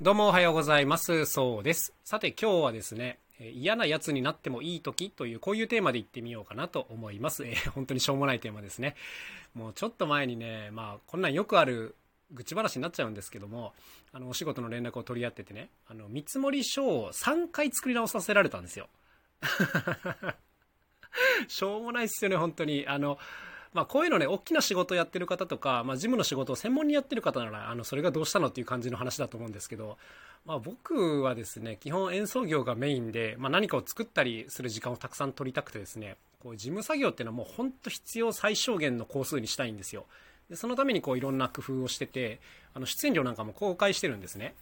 どうもおはようございます。そうです。さて今日はですね、嫌なやつになってもいい時というこういうテーマでいってみようかなと思います。えー本当にしょうもないテーマですね。もうちょっと前にね、まあこんなんよくある愚痴話になっちゃうんですけども、あのお仕事の連絡を取り合っててね、あの見積書を3回作り直させられたんですよ。しょうもないっすよね、本当に。あの、まあ、こういうのね、大きな仕事をやってる方とか、まあ、事務の仕事を専門にやってる方なら、あの、それがどうしたのっていう感じの話だと思うんですけど、まあ、僕はですね、基本演奏業がメインで、まあ、何かを作ったりする時間をたくさん取りたくてですね、こう、事務作業っていうのはもう本当必要最小限の工数にしたいんですよ。で、そのためにこう、いろんな工夫をしてて、あの、出演料なんかも公開してるんですね。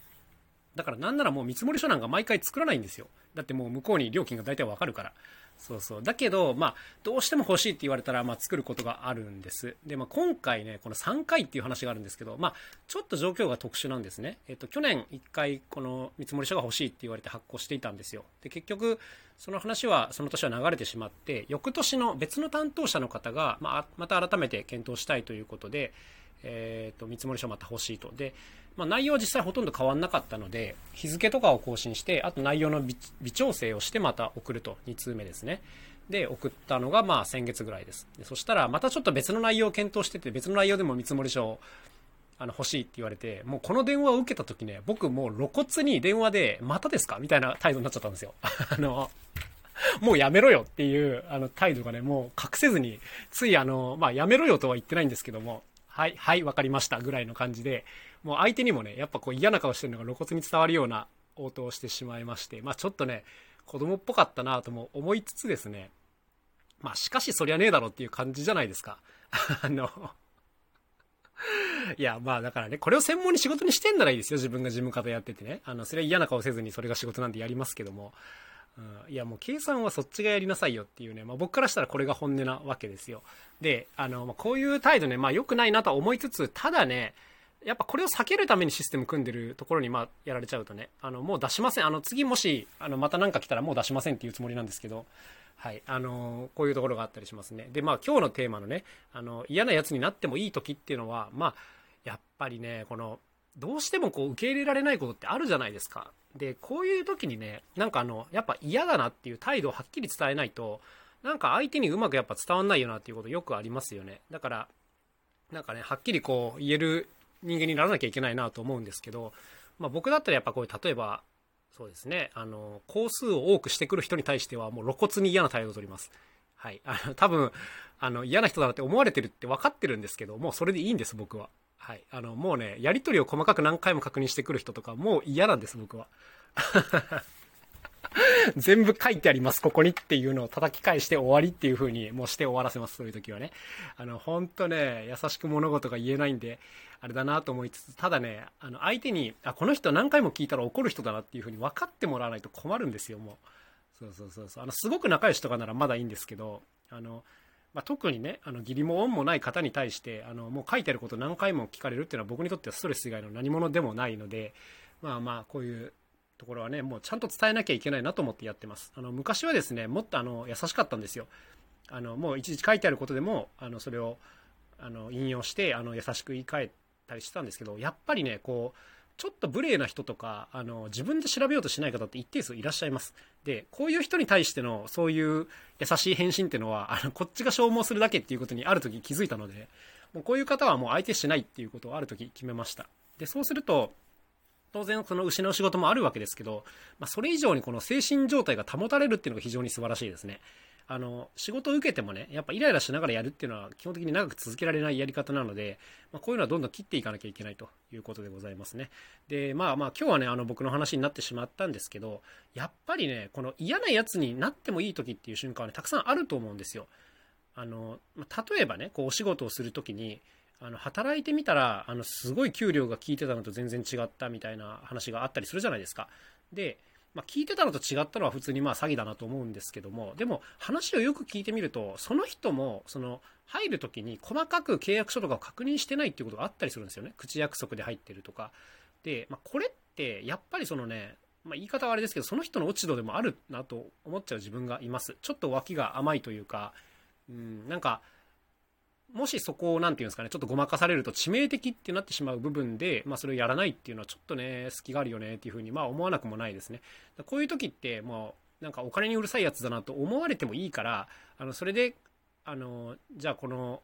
だからなんならもう見積書なんか毎回作らないんですよ。だってもう向こうに料金が大体わかるから。そうそう。だけど、まあ、どうしても欲しいって言われたら、まあ、作ることがあるんです。で、まあ、今回ね、この3回っていう話があるんですけど、まあ、ちょっと状況が特殊なんですね。えっと、去年1回、この見積書が欲しいって言われて発行していたんですよ。で、結局、その話は、その年は流れてしまって、翌年の別の担当者の方が、まあ、また改めて検討したいということで、えっと、見積書また欲しいと。で、まあ、内容は実際ほとんど変わんなかったので、日付とかを更新して、あと内容の微調整をしてまた送ると、2通目ですね。で、送ったのがまあ先月ぐらいです。でそしたら、またちょっと別の内容を検討してて、別の内容でも見積書をあの欲しいって言われて、もうこの電話を受けた時ね、僕もう露骨に電話で、またですか？みたいな態度になっちゃったんですよ。あの、もうやめろよっていう、あの、態度がね、もう隠せずに、ついあの、まあ、やめろよとは言ってないんですけども、はい、はい、わかりました、ぐらいの感じで、もう相手にもね、やっぱこう嫌な顔してるのが露骨に伝わるような応答をしてしまいまして、まあ、ちょっとね、子供っぽかったなとも思いつつですね、まあ、しかしそりゃねえだろっていう感じじゃないですか。あの、いや、まあだからね、これを専門に仕事にしてんならいいですよ。自分が事務方やっててね。あの、それは嫌な顔せずにそれが仕事なんでやりますけども。うん、いや、もう計算はそっちがやりなさいよっていうね。まあ僕からしたらこれが本音なわけですよ。で、あの、まあ、こういう態度ね、まあ良くないなとは思いつつ、ただね、やっぱこれを避けるためにシステム組んでるところにまあやられちゃうとね、あの、もう出しません。あの、次もし、あの、また何か来たらもう出しませんっていうつもりなんですけど、はい。あのこういうところがあったりしますね。で、まあ今日のテーマのね、あの、嫌なやつになってもいい時っていうのは、まあ、やっぱりね、この、どうしてもこう受け入れられないことってあるじゃないですか。で、こういう時にね、なんかあの、やっぱ嫌だなっていう態度をはっきり伝えないと、なんか相手にうまくやっぱ伝わんないよなっていうことよくありますよね。だから、なんかね、はっきりこう言える人間にならなきゃいけないなと思うんですけど、まあ僕だったらやっぱこういう、例えば、そうですね、あの、工数を多くしてくる人に対してはもう露骨に嫌な態度を取ります。はい。あの、多分、あの、嫌な人だなって思われてるって分かってるんですけど、もうそれでいいんです、僕は。はい。あの、もうね、やりとりを細かく何回も確認してくる人とか、もう嫌なんです、僕は。全部書いてあります、ここにっていうのを叩き返して終わりっていう風にもうして終わらせます、そういう時はね。あの、ほんとね、優しく物事が言えないんで、あれだなと思いつつ、ただね、あの、相手に、あ、この人何回も聞いたら怒る人だなっていう風に分かってもらわないと困るんですよ、もう。そうそうそうそう。あの、すごく仲良しとかならまだいいんですけど、あの、まあ、特にね、あの、義理も恩もない方に対して、あの、もう書いてあること何回も聞かれるっていうのは僕にとってはストレス以外の何者でもないので、まあまあ、こういうところはね、もうちゃんと伝えなきゃいけないなと思ってやってます。あの、昔はですね、もっとあの、優しかったんですよ。あの、もういちいち書いてあることでも、あの、それを、あの、引用して、あの、優しく言い換えたりしてたんですけど、やっぱりね、こう、ちょっと無礼な人とか、あの、自分で調べようとしない方って一定数いらっしゃいます。で、こういう人に対しての、そういう優しい返信っていうのは、あの、こっちが消耗するだけっていうことにある時気づいたので、もうこういう方はもう相手しないっていうことをある時決めました。で、そうすると、当然その失う仕事もあるわけですけど、まあ、それ以上にこの精神状態が保たれるっていうのが非常に素晴らしいですね。あの、仕事を受けてもね、やっぱイライラしながらやるっていうのは基本的に長く続けられないやり方なので、まあ、こういうのはどんどん切っていかなきゃいけないということでございますね。で、まあまあ今日はね、あの僕の話になってしまったんですけど、やっぱりね、この嫌なやつになってもいい時っていう瞬間はね、たくさんあると思うんですよ。あの、例えばね、こうお仕事をするときに、あの働いてみたらあのすごい給料が聞いてたのと全然違ったみたいな話があったりするじゃないですか。で、まあ、聞いてたのと違ったのは普通にまあ詐欺だなと思うんですけどもでも話をよく聞いてみるとその人もその入る時に細かく契約書とかを確認してないっていうことがあったりするんですよね。口約束で入ってるとか。で、まあ、これってやっぱりそのねまあ、言い方はあれですけどその人の落ち度でもあるなと思っちゃう自分がいます。ちょっと脇が甘いというか、うん、なんかもしそこを、なんていうんですかね、ちょっとごまかされると致命的ってなってしまう部分で、まあ、それをやらないっていうのはちょっとね、隙があるよねっていうふうに、まあ、思わなくもないですね。こういう時って、もう、なんかお金にうるさいやつだなと思われてもいいから、あの、それで、あの、じゃあこの、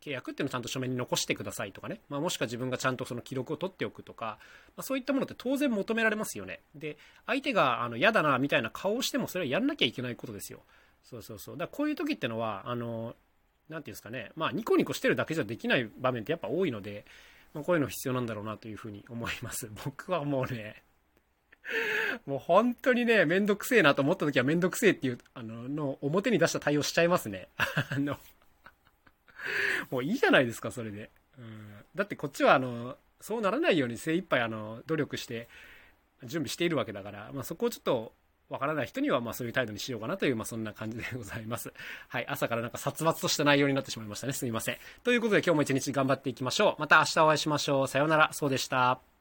契約っていうのをちゃんと書面に残してくださいとかね、まあ、もしくは自分がちゃんとその記録を取っておくとか、まあ、そういったものって当然求められますよね。で、相手があの嫌だなみたいな顔をしてもそれはやんなきゃいけないことですよ。そうそうそう。だからこういう時ってのは、あの、なんていうんですかね、まあ、ニコニコしてるだけじゃできない場面ってやっぱ多いので、まあ、こういうの必要なんだろうなというふうに思います。僕はもうね、もう本当にね、めんどくせえなと思った時はめんどくせえっていう、あの、の表に出した対応しちゃいますね。あの、もういいじゃないですか、それで。うん、だってこっちは、あの、そうならないように精一杯、あの、努力して準備しているわけだから、まあ、そこをちょっとわからない人には、まあそういう態度にしようかなという、まあそんな感じでございます。はい。朝からなんか殺伐とした内容になってしまいましたね。すみません。ということで今日も一日頑張っていきましょう。また明日お会いしましょう。さようなら。そうでした。